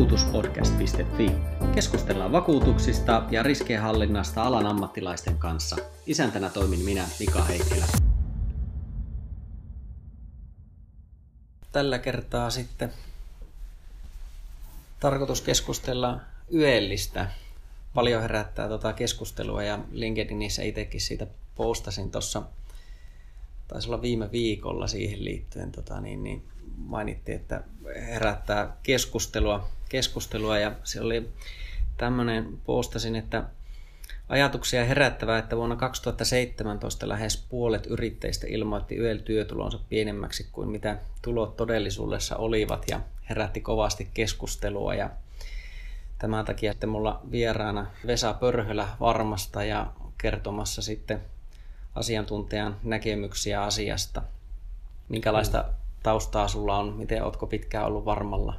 vakuutuspodcast.fi. Keskustellaan vakuutuksista ja riskienhallinnasta alan ammattilaisten kanssa. Isäntänä toimin minä, Mika Heikkilä. Tällä kertaa sitten tarkoitus keskustella yöllistä. Paljon herättää tota keskustelua ja LinkedInissä itsekin siitä postasin tuossa, taisi olla viime viikolla siihen liittyen, tota, niin, niin mainittiin, että herättää keskustelua, keskustelua ja se oli tämmöinen, postasin, että ajatuksia herättävää, että vuonna 2017 lähes puolet yrittäjistä ilmoitti YEL-työtulonsa pienemmäksi kuin mitä tulot todellisuudessa olivat ja herätti kovasti keskustelua ja tämän takia sitten mulla vieraana Vesa Pörhölä varmasta ja kertomassa sitten asiantuntijan näkemyksiä asiasta. Minkälaista taustaa sulla on? Miten ootko pitkään ollut varmalla?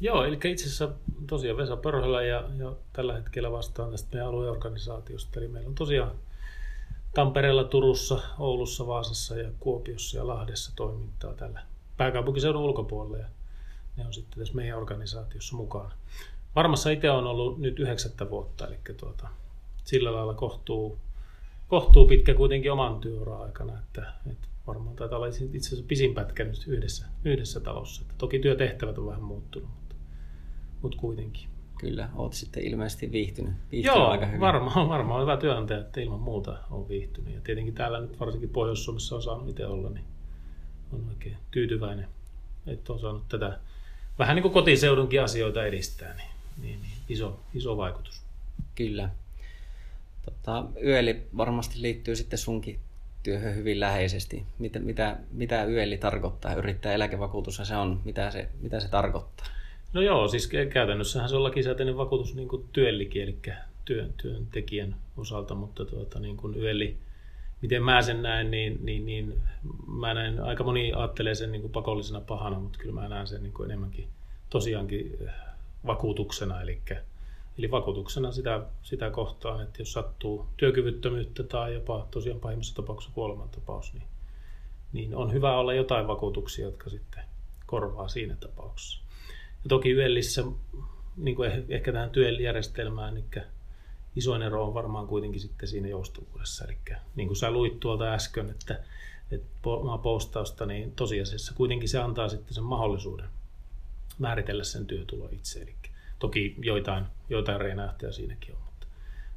Joo, eli itse asiassa tosiaan Vesa Pörhölä ja, ja tällä hetkellä vastaan tästä meidän alueorganisaatiosta. Eli meillä on tosiaan Tampereella, Turussa, Oulussa, Vaasassa ja Kuopiossa ja Lahdessa toimintaa tällä pääkaupunkiseudun ulkopuolella. Ja ne on sitten tässä meidän organisaatiossa mukana. Varmassa itse on ollut nyt yhdeksättä vuotta, eli tuota, sillä lailla kohtuu, kohtuu pitkä kuitenkin oman työuran aikana, että, että varmaan taitaa olla itse asiassa pisin pätkä nyt yhdessä, yhdessä talossa. Että toki työtehtävät on vähän muuttunut, mutta, mutta kuitenkin. Kyllä, olet sitten ilmeisesti viihtynyt, viihtynyt Joo, aika hyvin. varmaan, varmaan hyvä työnantaja, että ilman muuta on viihtynyt. Ja tietenkin täällä nyt varsinkin Pohjois-Suomessa on saanut itse olla, niin on oikein tyytyväinen, että on saanut tätä vähän niin kuin kotiseudunkin asioita edistää, niin, niin, niin iso, iso vaikutus. Kyllä. Tota, yöli varmasti liittyy sitten sunkin työhön hyvin läheisesti. Mitä, mitä, mitä yöli tarkoittaa? Yrittää eläkevakuutus se on. Mitä se, mitä se tarkoittaa? No joo, siis käytännössähän se on lakisääteinen vakuutus niin kuin työllikin, eli työn, työntekijän osalta, mutta tuota, niin kuin yöli, miten mä sen näen, niin, niin, niin mä näen, aika moni ajattelee sen niin kuin pakollisena pahana, mutta kyllä mä näen sen niin kuin enemmänkin tosiaankin eh, vakuutuksena, eli, eli vakuutuksena sitä, sitä kohtaan, että jos sattuu työkyvyttömyyttä tai jopa tosiaan pahimmassa tapauksessa kuolemantapaus, niin, niin on hyvä olla jotain vakuutuksia, jotka sitten korvaa siinä tapauksessa. Ja toki YELissä, niin kuin eh, ehkä tähän työjärjestelmään, niin isoin ero on varmaan kuitenkin sitten siinä joustavuudessa. Eli niin kuin sä luit tuolta äsken, että, että postausta, niin tosiasiassa kuitenkin se antaa sitten sen mahdollisuuden määritellä sen työtulo itse. Eli toki joitain, joitain reenähtöjä siinäkin on, mutta,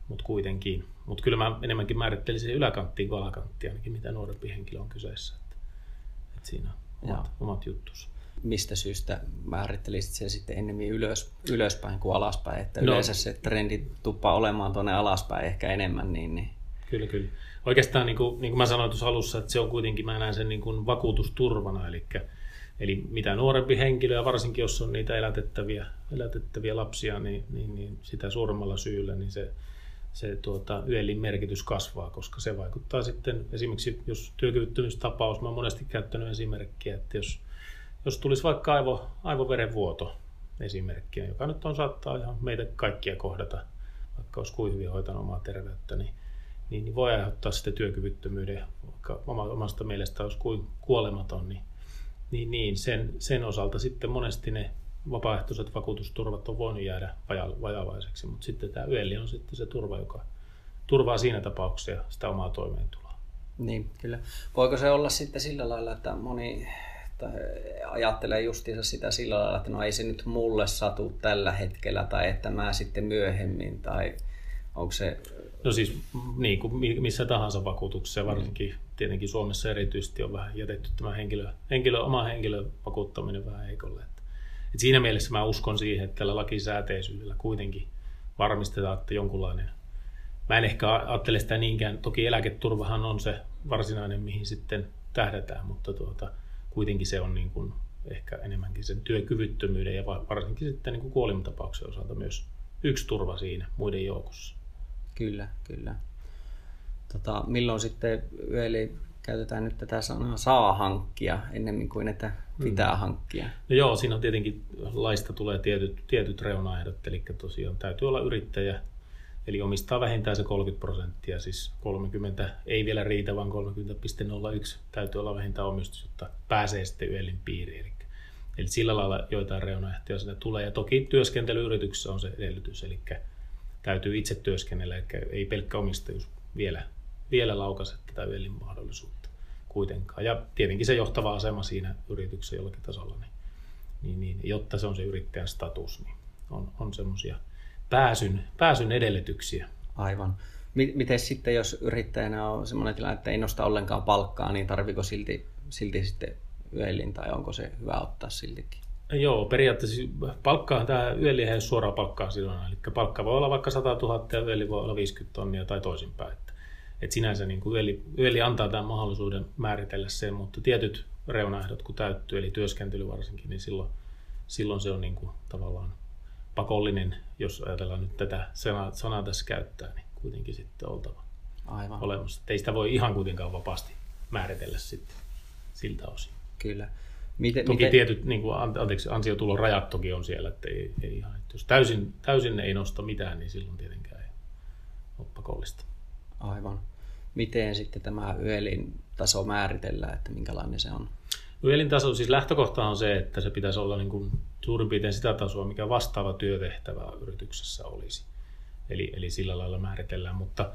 mutta kuitenkin. Mutta kyllä mä enemmänkin määrittelisin yläkanttiin kuin alakanttiin, ainakin mitä nuorempi henkilö on kyseessä. Että, että siinä on omat, omat juttusa mistä syystä määrittelisit sen sitten enemmän ylös, ylöspäin kuin alaspäin, että no. yleensä se trendi tuppaa olemaan tuonne alaspäin ehkä enemmän. Niin, niin. Kyllä, kyllä. Oikeastaan niin kuin, niin kuin mä sanoin tuossa alussa, että se on kuitenkin, mä näen sen niin kuin vakuutusturvana, eli, eli mitä nuorempi henkilö, ja varsinkin jos on niitä elätettäviä, elätettäviä lapsia, niin, niin, niin sitä suuremmalla syyllä, niin se, se tuota, yölin merkitys kasvaa, koska se vaikuttaa sitten esimerkiksi, jos työkyvyttömyystapaus, mä oon monesti käyttänyt esimerkkiä, että jos jos tulisi vaikka aivo, aivoverenvuoto esimerkkinä, joka nyt on saattaa ihan meitä kaikkia kohdata, vaikka olisi kuin hyvin hoitanut omaa terveyttä, niin, niin, niin voi aiheuttaa sitten työkyvyttömyyden, vaikka omasta mielestä olisi kuin kuolematon, niin, niin, niin sen, sen osalta sitten monesti ne vapaaehtoiset vakuutusturvat on voinut jäädä vajavaiseksi, mutta sitten tämä yöli on sitten se turva, joka turvaa siinä tapauksessa sitä omaa toimeentuloa. Niin, kyllä. Voiko se olla sitten sillä lailla, että moni ajattelee justiinsa sitä sillä lailla, että no ei se nyt mulle satu tällä hetkellä tai että mä sitten myöhemmin tai onko se... No siis niin kuin missä tahansa vakuutuksessa, varsinkin mm. Tietenkin Suomessa erityisesti on vähän jätetty tämä henkilö, henkilö, oma henkilön vakuuttaminen vähän heikolle. Että, että siinä mielessä mä uskon siihen, että tällä lakisääteisyydellä kuitenkin varmistetaan, että jonkunlainen Mä en ehkä ajattele sitä niinkään, toki eläketurvahan on se varsinainen, mihin sitten tähdätään, mutta tuota, kuitenkin se on niin kuin ehkä enemmänkin sen työkyvyttömyyden ja varsinkin sitten niin kuin kuolemantapauksen osalta myös yksi turva siinä muiden joukossa. Kyllä, kyllä. Tota, milloin sitten yöli käytetään nyt tätä sanaa saa hankkia ennemmin kuin että pitää mm. hankkia? No joo, siinä on tietenkin laista tulee tietyt, tietyt reunaehdot, eli tosiaan täytyy olla yrittäjä, Eli omistaa vähintään se 30 prosenttia, siis 30 ei vielä riitä, vaan 30,01 täytyy olla vähintään omistus, jotta pääsee sitten YELin piiriin. Eli, Eli sillä lailla joitain reunaehtoja sinne tulee. Ja toki työskentelyyrityksessä on se edellytys, eli täytyy itse työskennellä, eli ei pelkkä omistajuus vielä, vielä laukase tätä YELin mahdollisuutta kuitenkaan. Ja tietenkin se johtava asema siinä yrityksessä jollakin tasolla, niin, niin, niin jotta se on se yrittäjän status, niin on, on semmoisia pääsyn, pääsyn edellytyksiä. Aivan. Miten sitten, jos yrittäjänä on sellainen tilanne, että ei nosta ollenkaan palkkaa, niin tarviko silti, silti sitten yöllin tai onko se hyvä ottaa siltikin? Joo, periaatteessa palkkaa tämä yöli ei ole suoraan palkkaa silloin. Eli palkka voi olla vaikka 100 000 ja yöli voi olla 50 tonnia tai toisinpäin. Että sinänsä niin kuin yöli, yöli antaa tämän mahdollisuuden määritellä sen, mutta tietyt reunaehdot kun täyttyy, eli työskentely varsinkin, niin silloin, silloin se on niin kuin tavallaan pakollinen, jos ajatellaan nyt tätä sanaa, sanaa tässä käyttää, niin kuitenkin sitten oltava Aivan. olemassa. Että ei sitä voi ihan kuitenkaan vapaasti määritellä sitten siltä osin. Kyllä. Miten, toki miten... tietyt niin kuin, anteeksi, ansiotulon rajat toki on siellä, että ei, ei ihan, että jos täysin, täysin ei nosta mitään, niin silloin tietenkään ei ole pakollista. Aivan. Miten sitten tämä YELin taso määritellään, että minkälainen se on? YELin taso, siis lähtökohta on se, että se pitäisi olla niin kuin suurin piirtein sitä tasoa, mikä vastaava työtehtävä yrityksessä olisi. Eli, eli sillä lailla määritellään, mutta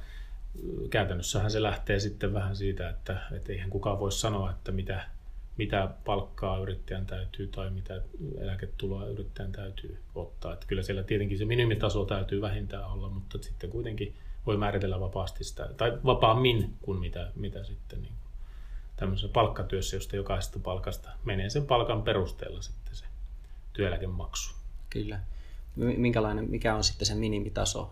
käytännössähän se lähtee sitten vähän siitä, että, että eihän kukaan voi sanoa, että mitä, mitä palkkaa yrittäjän täytyy tai mitä eläketuloa yrittäjän täytyy ottaa. Että kyllä siellä tietenkin se minimitaso täytyy vähintään olla, mutta sitten kuitenkin voi määritellä vapaasti sitä, tai vapaammin kuin mitä, mitä sitten niin tämmöisessä palkkatyössä, josta jokaisesta palkasta menee sen palkan perusteella sitten se työeläkemaksu. Kyllä. Minkälainen, mikä on sitten se minimitaso?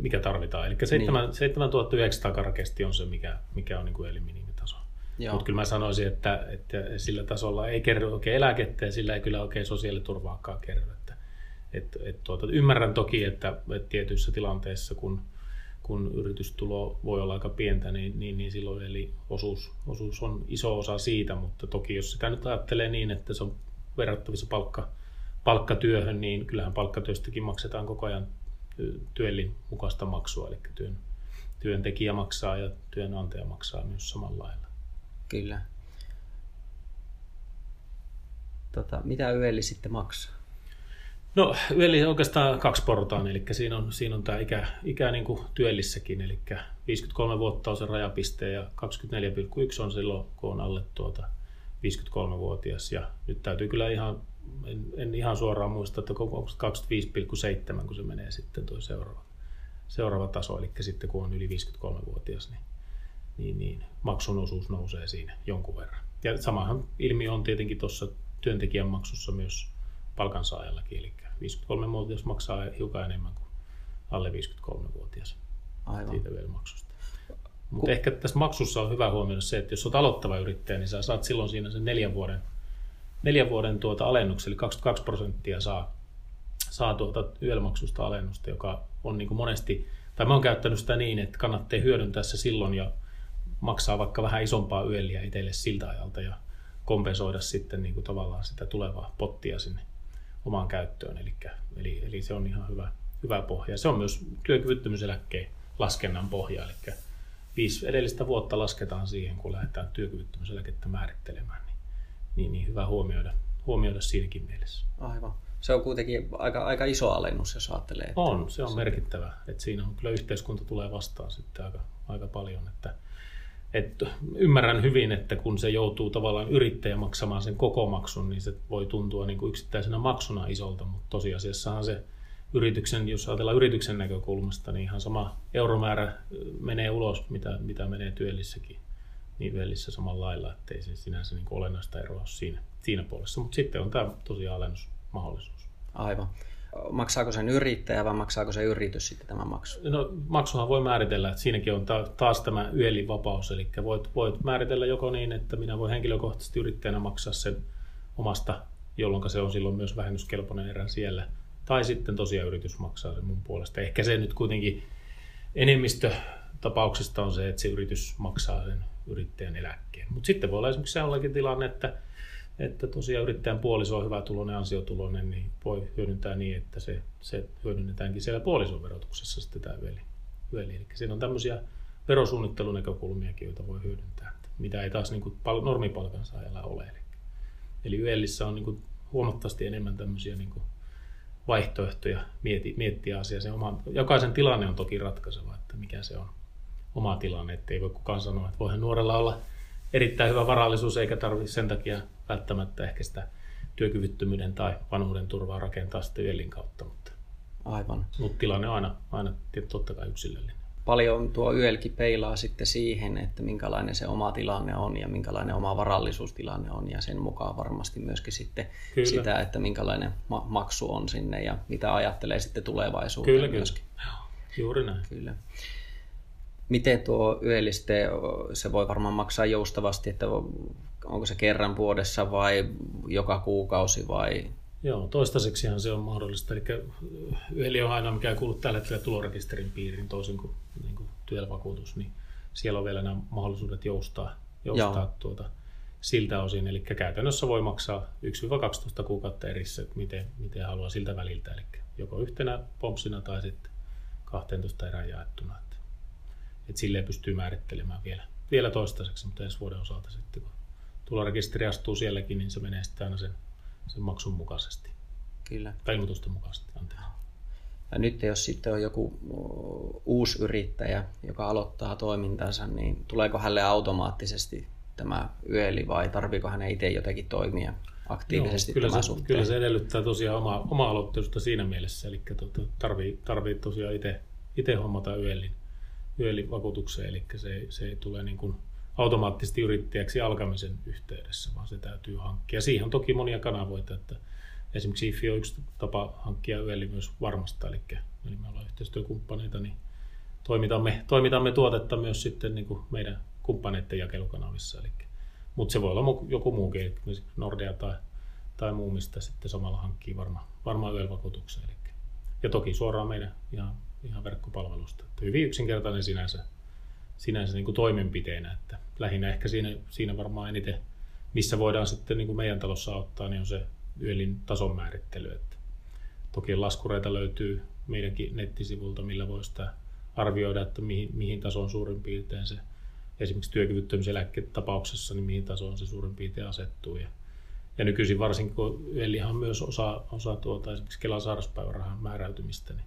Mikä tarvitaan. Eli 7, niin. 7900 karkeasti on se, mikä, mikä on niin kuin eli minimitaso. Mutta kyllä mä sanoisin, että, että sillä tasolla ei kerry oikein eläkettä ja sillä ei kyllä oikein sosiaaliturvaakaan kerry. Että, et, et tuota, ymmärrän toki, että, että tietyissä tilanteissa, kun, kun yritystulo voi olla aika pientä, niin, niin, niin silloin eli osuus, osuus on iso osa siitä, mutta toki jos sitä nyt ajattelee niin, että se on verrattavissa palkka, palkkatyöhön, niin kyllähän palkkatyöstäkin maksetaan koko ajan työllin mukaista maksua, eli työn, työntekijä maksaa ja työnantaja maksaa myös samalla lailla. Kyllä. Tota, mitä YELI sitten maksaa? No YELI on oikeastaan kaksi portaan, eli siinä on, siinä on tämä ikä, ikä niin kuin työllissäkin, eli 53 vuotta on se rajapiste ja 24,1 on silloin, kun on alle tuota 53-vuotias. Ja nyt täytyy kyllä ihan en, en ihan suoraan muista, että onko 25,7, kun se menee sitten tuo seuraava, seuraava taso, eli sitten kun on yli 53-vuotias, niin, niin, niin maksun osuus nousee siinä jonkun verran. Ja samahan ilmiö on tietenkin tuossa työntekijän maksussa myös palkansaajallakin, eli 53-vuotias maksaa hiukan enemmän kuin alle 53-vuotias Aivan. siitä vielä maksusta. Mutta Ku... ehkä tässä maksussa on hyvä huomioida se, että jos olet aloittava yrittäjä, niin sä saat silloin siinä sen neljän vuoden neljän vuoden tuota alennuksen, eli 22 prosenttia saa, saa tuota YEL-maksusta alennusta, joka on niin kuin monesti, tai mä oon käyttänyt sitä niin, että kannattaa hyödyntää se silloin ja maksaa vaikka vähän isompaa YELiä itselle siltä ajalta ja kompensoida sitten niin kuin tavallaan sitä tulevaa pottia sinne omaan käyttöön. Eli, eli, eli se on ihan hyvä, hyvä pohja. Se on myös työkyvyttömyyseläkkeen laskennan pohja, eli viisi edellistä vuotta lasketaan siihen, kun lähdetään työkyvyttömyyseläkettä määrittelemään niin, niin hyvä huomioida, huomioida siinäkin mielessä. Aivan. Se on kuitenkin aika, aika iso alennus, jos ajattelee. Että on, se on merkittävä. Että siinä on kyllä yhteiskunta tulee vastaan sitten aika, aika paljon. Että, että ymmärrän hyvin, että kun se joutuu tavallaan yrittäjä maksamaan sen koko maksun, niin se voi tuntua niin kuin yksittäisenä maksuna isolta, mutta tosiasiassahan se yrityksen, jos ajatellaan yrityksen näkökulmasta, niin ihan sama euromäärä menee ulos, mitä, mitä menee työllissäkin niin välissä samalla lailla, ettei se sinänsä niin olennaista eroa siinä, siinä puolessa. Mutta sitten on tämä tosiaan alennusmahdollisuus. Aivan. Maksaako sen yrittäjä vai maksaako se yritys sitten tämän maksu? No maksuhan voi määritellä, että siinäkin on taas tämä YELin-vapaus, eli voit, voit määritellä joko niin, että minä voin henkilökohtaisesti yrittäjänä maksaa sen omasta, jolloin se on silloin myös vähennyskelpoinen erä siellä, tai sitten tosiaan yritys maksaa sen mun puolesta. Ehkä se nyt kuitenkin enemmistö tapauksista on se, että se yritys maksaa sen yrittäjän eläkkeen. Mutta sitten voi olla esimerkiksi sellainen tilanne, että, että tosiaan yrittäjän puoliso on hyvä tulonen, ansiotulonen, niin voi hyödyntää niin, että se, se hyödynnetäänkin siellä puolison verotuksessa sitten tämä yöli. yöli. Eli siinä on tämmöisiä verosuunnittelunäkökulmiakin, joita voi hyödyntää, mitä ei taas niin normipalkansaajalla ole. Eli, Eli YELissä on niin kuin huomattavasti enemmän tämmöisiä niin kuin vaihtoehtoja mieti, miettiä asiaa. Oma, jokaisen tilanne on toki ratkaiseva, että mikä se on oma tilanne, ettei voi kukaan sanoa, että voihan nuorella olla erittäin hyvä varallisuus, eikä tarvitse sen takia välttämättä ehkä sitä työkyvyttömyyden tai vanhuuden turvaa rakentaa sitten YELin kautta. Mutta, Aivan. mutta tilanne on aina, aina totta kai yksilöllinen paljon tuo YELki peilaa sitten siihen, että minkälainen se oma tilanne on ja minkälainen oma varallisuustilanne on ja sen mukaan varmasti myöskin sitten kyllä. sitä, että minkälainen ma- maksu on sinne ja mitä ajattelee sitten tulevaisuuteen kyllä, myöskin. Kyllä, juuri näin. Kyllä. Miten tuo YEL sitten, se voi varmaan maksaa joustavasti, että onko se kerran vuodessa vai joka kuukausi vai Joo, toistaiseksihan se on mahdollista. Eli YEL on aina mikä ei kuulu tällä hetkellä tulorekisterin piiriin toisin kuin, niin kuin työvakuutus, niin siellä on vielä nämä mahdollisuudet joustaa, joustaa tuota, siltä osin. Eli käytännössä voi maksaa 1-12 kuukautta erissä, miten, miten haluaa siltä väliltä. Eli joko yhtenä pompsina tai sitten 12 erään jaettuna. Että, että silleen pystyy määrittelemään vielä, vielä toistaiseksi, mutta ensi vuoden osalta sitten, kun tulorekisteri astuu sielläkin, niin se menee sitten aina sen sen maksun mukaisesti. Kyllä. Tai ilmoitusten mukaisesti, anteeksi. Ja nyt jos sitten on joku uusi yrittäjä, joka aloittaa toimintansa, niin tuleeko hänelle automaattisesti tämä yöli vai tarviiko hän itse jotenkin toimia aktiivisesti Joo, kyllä tämän se, suhteen? Kyllä se edellyttää tosiaan oma, oma aloittelusta siinä mielessä, eli tuota, tarvii, tarvii tosiaan itse, itse hommata yölin, yölin vakuutukseen, eli se, se ei tule niin kuin automaattisesti yrittäjäksi alkamisen yhteydessä, vaan se täytyy hankkia. Siihen on toki monia kanavoita, että esimerkiksi IFI on yksi tapa hankkia YELi myös varmasta, eli, eli me ollaan yhteistyökumppaneita, niin toimitamme, toimitamme tuotetta myös sitten niin kuin meidän kumppaneiden jakelukanavissa. Eli, mutta se voi olla joku muukin, esimerkiksi Nordea tai, tai muu, mistä sitten samalla hankkii varma, varmaan YEL-vakuutuksen. Eli, ja toki suoraan meidän ihan, ihan verkkopalvelusta. Että hyvin yksinkertainen sinänsä sinänsä niin kuin toimenpiteenä. Että lähinnä ehkä siinä, siinä varmaan eniten, missä voidaan sitten niin kuin meidän talossa auttaa, niin on se yölin tason määrittely. Että toki laskureita löytyy meidänkin nettisivulta, millä voi sitä arvioida, että mihin, mihin tasoon suurin piirtein se esimerkiksi työkyvyttömyyseläketapauksessa, niin mihin tasoon se suurin piirtein asettuu. Ja, ja nykyisin varsinkin, kun YELihan myös osa, osa tuota, esimerkiksi Kelan sairauspäivärahan määräytymistä, niin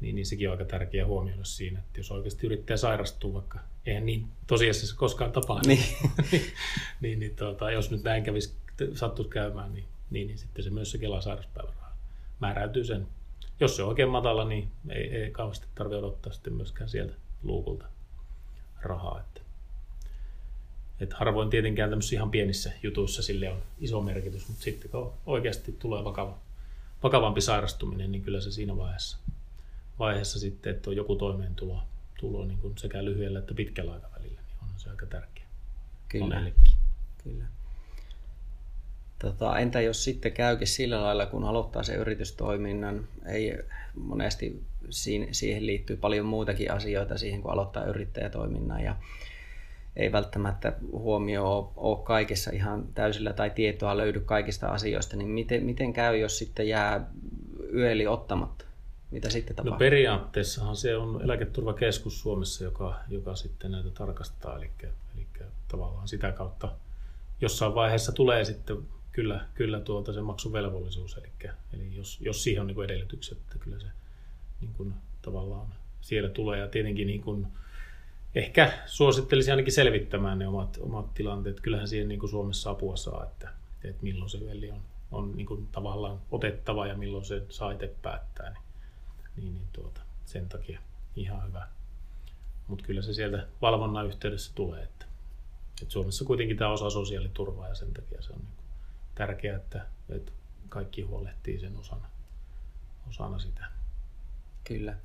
niin, niin sekin on aika tärkeä huomioida siinä, että jos oikeasti yrittäjä sairastuu, vaikka eihän niin tosiasiassa koskaan tapaa, niin, niin, niin, niin tuota, jos nyt näin kävisi, sattuisi käymään, niin, niin, niin sitten se myös se Kelan sairauspäiväraha määräytyy sen. Jos se on oikein matala, niin ei, ei kauheasti tarvitse odottaa sitten myöskään sieltä luukulta rahaa. Että, että harvoin tietenkään tämmöisissä ihan pienissä jutuissa sille on iso merkitys, mutta sitten kun oikeasti tulee vakava, vakavampi sairastuminen, niin kyllä se siinä vaiheessa vaiheessa sitten, että on joku toimeentulo tulo niin kuin sekä lyhyellä että pitkällä aikavälillä, niin on se aika tärkeä Kyllä. monellekin. Kyllä. Tota, entä jos sitten käykin sillä lailla, kun aloittaa se yritystoiminnan, ei monesti siihen liittyy paljon muutakin asioita siihen, kun aloittaa yrittäjätoiminnan ja ei välttämättä huomio ole kaikessa ihan täysillä tai tietoa löydy kaikista asioista, niin miten, miten käy, jos sitten jää yöli ottamatta? Mitä sitten no tapahtuu? No periaatteessahan se on eläketurvakeskus Suomessa, joka, joka sitten näitä tarkastaa, eli, eli tavallaan sitä kautta jossain vaiheessa tulee sitten kyllä, kyllä tuota se maksuvelvollisuus, eli, eli jos, jos siihen on niin edellytykset, että kyllä se niin kuin, tavallaan siellä tulee, ja tietenkin niin kuin, ehkä suosittelisin ainakin selvittämään ne omat, omat tilanteet. Kyllähän siihen niin kuin Suomessa apua saa, että, että milloin se veli on, on niin kuin tavallaan otettava ja milloin se saa itse päättää. Niin niin, niin tuota, sen takia ihan hyvä. Mutta kyllä se sieltä valvonnan yhteydessä tulee, että, että Suomessa kuitenkin tämä osa sosiaaliturvaa ja sen takia se on niin tärkeää, että, että kaikki huolehtii sen osana, osana sitä. Kyllä.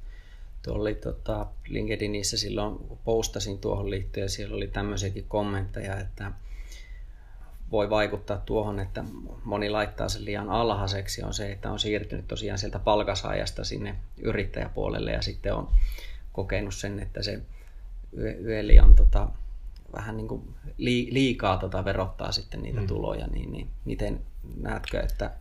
Tuo oli tota, LinkedInissä silloin, kun postasin tuohon liittyen, siellä oli tämmöisiäkin kommentteja, että voi vaikuttaa tuohon, että moni laittaa sen liian alhaiseksi, on se, että on siirtynyt tosiaan sieltä palkasaajasta sinne yrittäjäpuolelle ja sitten on kokenut sen, että se yöli on tota, vähän niin kuin liikaa tota verottaa sitten niitä mm. tuloja, niin, niin miten näetkö, että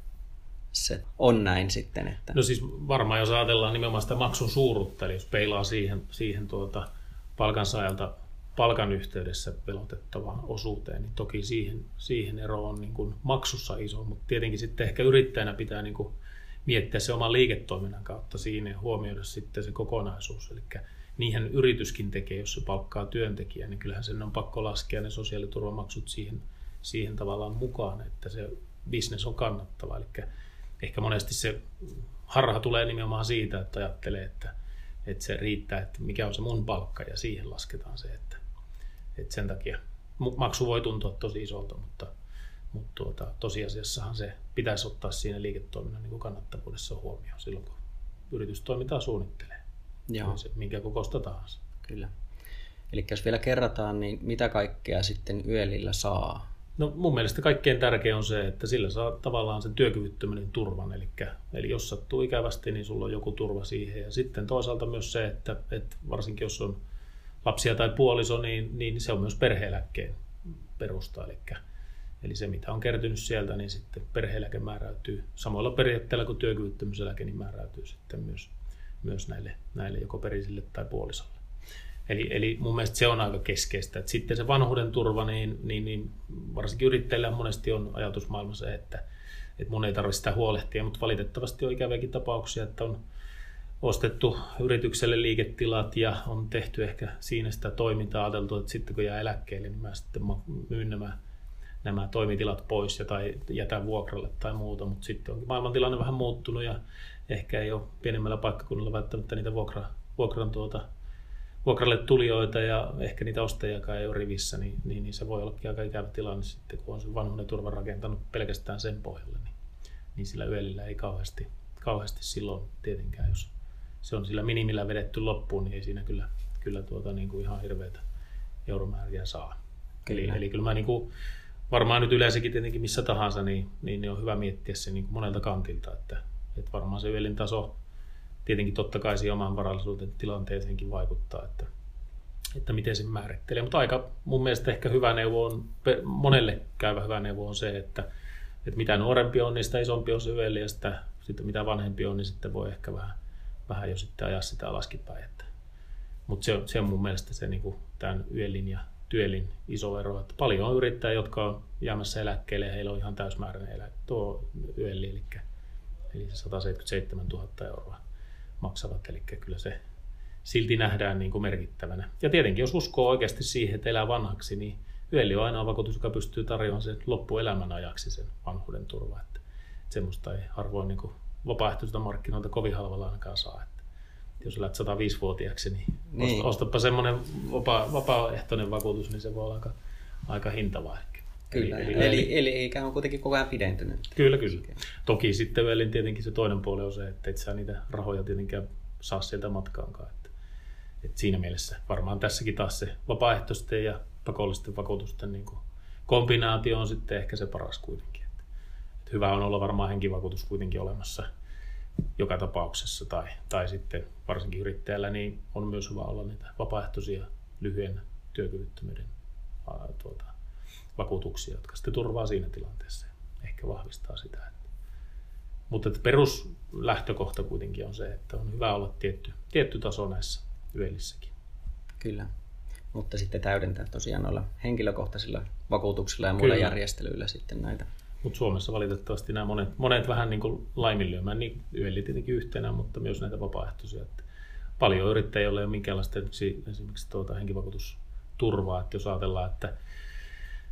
se on näin sitten? Että... No siis varmaan jos ajatellaan nimenomaan sitä maksun suuruutta, eli jos peilaa siihen, siihen tuota palkansaajalta palkan yhteydessä velotettavaan osuuteen, niin toki siihen, siihen ero on niin kuin maksussa iso, mutta tietenkin sitten ehkä yrittäjänä pitää niin kuin miettiä se oman liiketoiminnan kautta siinä ja huomioida sitten se kokonaisuus. Eli niihin yrityskin tekee, jos se palkkaa työntekijää, niin kyllähän sen on pakko laskea ne sosiaaliturvamaksut siihen, siihen tavallaan mukaan, että se bisnes on kannattava. Eli ehkä monesti se harha tulee nimenomaan siitä, että ajattelee, että, että se riittää, että mikä on se mun palkka ja siihen lasketaan se, että, että sen takia maksu voi tuntua tosi isolta, mutta, mutta tuota, tosiasiassahan se pitäisi ottaa siinä liiketoiminnan niin kannattavuudessa huomioon silloin, kun yritystoimintaa suunnittelee. Joo. Se, minkä kokoista tahansa. Kyllä. Eli jos vielä kerrataan, niin mitä kaikkea sitten yölillä saa? No mun mielestä kaikkein tärkein on se, että sillä saa tavallaan sen työkyvyttömyyden turvan. Eli, eli jos sattuu ikävästi, niin sulla on joku turva siihen. Ja sitten toisaalta myös se, että, että varsinkin jos on lapsia tai puoliso, niin, niin se on myös perheeläkkeen perusta. Eli, eli se, mitä on kertynyt sieltä, niin sitten perheeläke määräytyy samalla periaatteella kuin työkyvyttömyyseläke, niin määräytyy sitten myös, myös näille, näille joko perisille tai puolisolle. Eli, eli mun mielestä se on aika keskeistä. Että sitten se vanhuuden turva, niin, niin, niin varsinkin yrittäjillä monesti on ajatusmaailma se, että, että mun ei tarvitse sitä huolehtia, mutta valitettavasti on ikäviäkin tapauksia, että on ostettu yritykselle liiketilat ja on tehty ehkä siinä sitä toimintaa ajateltu, että sitten kun jää eläkkeelle, niin mä sitten myyn nämä, nämä toimitilat pois ja tai jätän vuokralle tai muuta, mutta sitten on maailmantilanne vähän muuttunut ja ehkä ei ole pienemmällä paikkakunnalla välttämättä niitä vuokra, vuokran tuota, vuokralle tulijoita ja ehkä niitä ostajakaan ei ole rivissä, niin, niin, niin se voi olla aika ikävä tilanne sitten, kun on se vanhuuden turva rakentanut pelkästään sen pohjalle, niin, niin sillä yöllä ei kauheasti, kauheasti silloin tietenkään, jos se on sillä minimillä vedetty loppuun, niin ei siinä kyllä, kyllä tuota, niin kuin ihan hirveitä euromääriä saa. Eli, eli kyllä mä niin kuin, varmaan nyt yleensäkin tietenkin missä tahansa, niin, niin, niin on hyvä miettiä se niin kuin monelta kantilta, että, että varmaan se yölin taso tietenkin totta kai siihen oman varallisuuden tilanteeseenkin vaikuttaa, että, että miten se määrittelee. Mutta aika mun mielestä ehkä hyvä neuvo on, monelle käyvä hyvä neuvo on se, että, että mitä nuorempi on, niin sitä isompi on se yöli ja sitä, sitten mitä vanhempi on, niin sitten voi ehkä vähän vähän jo sitten ajaa sitä alaskinpäin. Että. Mutta se, se on mun mielestä se niin kuin tämän yölin ja työlin iso ero, että paljon on yrittäjiä, jotka on jäämässä eläkkeelle ja heillä on ihan täysmääräinen elä, tuo yöli, eli, eli 177 000 euroa maksavat, eli kyllä se silti nähdään niin kuin merkittävänä. Ja tietenkin jos uskoo oikeasti siihen, että elää vanhaksi, niin yöli on ainoa vakuutus, joka pystyy tarjoamaan sen loppuelämän ajaksi sen vanhuuden turva. Että semmoista ei harvoin niin kuin vapaaehtoisilta markkinoilta kovin halvalla ainakaan saa. Että jos olet 105-vuotiaaksi, niin, niin. ostapa semmoinen vapaa, vapaaehtoinen vakuutus, niin se voi olla aika, aika hintava ehkä. Kyllä, eli, eli, eli, eli ikään on kuitenkin koko ajan pidentynyt. Kyllä, kyllä. Toki sitten vielä tietenkin se toinen puoli on se, että et sä niitä rahoja tietenkään saa sieltä matkaankaan. Että, että siinä mielessä varmaan tässäkin taas se vapaaehtoisten ja pakollisten vakuutusten niin kombinaatio on sitten ehkä se paras kuitenkin hyvä on olla varmaan henkivakuutus kuitenkin olemassa joka tapauksessa tai, tai sitten varsinkin yrittäjällä niin on myös hyvä olla niitä vapaaehtoisia lyhyen työkyvyttömyyden ää, tuota, vakuutuksia, jotka sitten turvaa siinä tilanteessa ja ehkä vahvistaa sitä. Että. Mutta että peruslähtökohta kuitenkin on se, että on hyvä olla tietty, tietty taso näissä yöllissäkin. Kyllä, mutta sitten täydentää tosiaan noilla henkilökohtaisilla vakuutuksilla ja muilla Kyllä. järjestelyillä sitten näitä mutta Suomessa valitettavasti nämä monet, monet vähän niin kuin laiminlyömään, niin yöli tietenkin yhtenä, mutta myös näitä vapaaehtoisia. Että paljon yrittäjiä ei ole minkäänlaista esimerkiksi, tuota henkivakuutusturvaa, että jos ajatellaan, että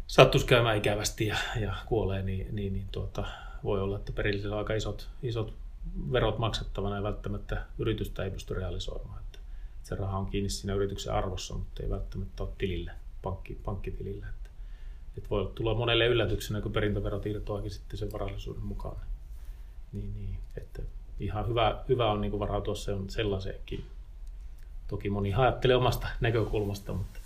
sattuisi käymään ikävästi ja, ja kuolee, niin, niin, niin tuota, voi olla, että perillisellä on aika isot, isot verot maksettavana ja välttämättä yritystä ei pysty realisoimaan. Että se raha on kiinni siinä yrityksen arvossa, mutta ei välttämättä ole tilille, pankki, pankkitilille. Et voi tulla monelle yllätyksenä, kun perintöverot irtoakin sitten sen varallisuuden mukaan. Niin, niin, että ihan hyvä, hyvä on niin varautua se on sellaiseenkin. Toki moni ajattelee omasta näkökulmasta, mutta,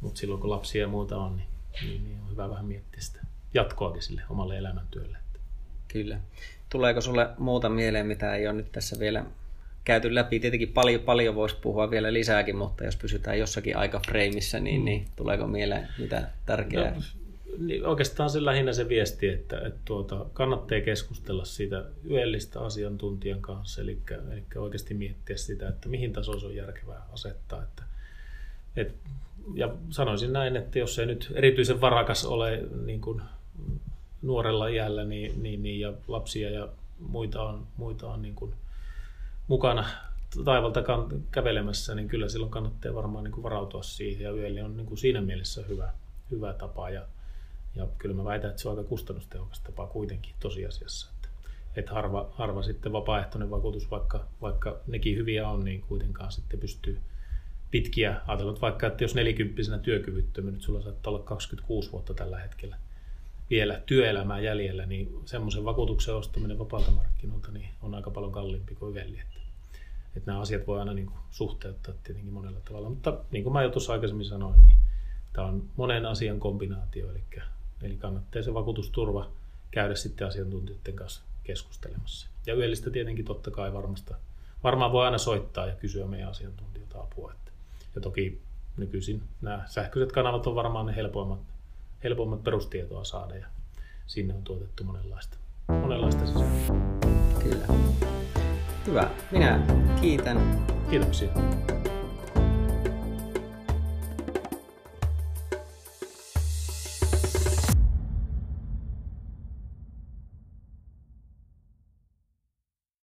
mutta silloin kun lapsia ja muuta on, niin, niin, niin on hyvä vähän miettiä sitä jatkoakin sille omalle elämäntyölle. Kyllä. Tuleeko sulle muuta mieleen, mitä ei ole nyt tässä vielä käyty läpi. Tietenkin paljon, paljon voisi puhua vielä lisääkin, mutta jos pysytään jossakin aikafreimissä, niin, mm. niin tuleeko mieleen mitä tärkeää? No, niin oikeastaan se lähinnä se viesti, että, että tuota, kannattaa keskustella siitä yöllistä asiantuntijan kanssa, eli, eli oikeasti miettiä sitä, että mihin tasoon se on järkevää asettaa. Että, että ja sanoisin näin, että jos ei nyt erityisen varakas ole niin kuin nuorella iällä niin, niin, niin, ja lapsia ja muita on, muita on niin kuin mukana taivalta kävelemässä, niin kyllä silloin kannattaa varmaan niin kuin varautua siihen. Ja yöli on niin kuin siinä mielessä hyvä, hyvä tapa. Ja, ja kyllä mä väitän, että se on aika kustannustehokas tapa kuitenkin tosiasiassa. Että, että harva, harva sitten vapaaehtoinen vakuutus, vaikka, vaikka nekin hyviä on, niin kuitenkaan sitten pystyy pitkiä. Ajatellaan vaikka, että jos nelikymppisenä työkyvyttömyys, nyt sulla saattaa olla 26 vuotta tällä hetkellä vielä työelämää jäljellä, niin semmoisen vakuutuksen ostaminen vapaalta markkinoilta niin on aika paljon kalliimpi kuin velli. Että, että nämä asiat voi aina niin kuin suhteuttaa tietenkin monella tavalla. Mutta niin kuin mä jo tuossa aikaisemmin sanoin, niin tämä on monen asian kombinaatio, eli, eli kannattaa se vakuutusturva käydä sitten asiantuntijoiden kanssa keskustelemassa. Ja yöllistä tietenkin totta kai varmasta, varmaan voi aina soittaa ja kysyä meidän asiantuntijoilta apua. Että, ja toki nykyisin nämä sähköiset kanavat on varmaan ne helpoimmat, helpoimmat perustietoa saada ja sinne on tuotettu monenlaista, monenlaista sisältöä. Kyllä. Hyvä. Minä kiitän. Kiitoksia.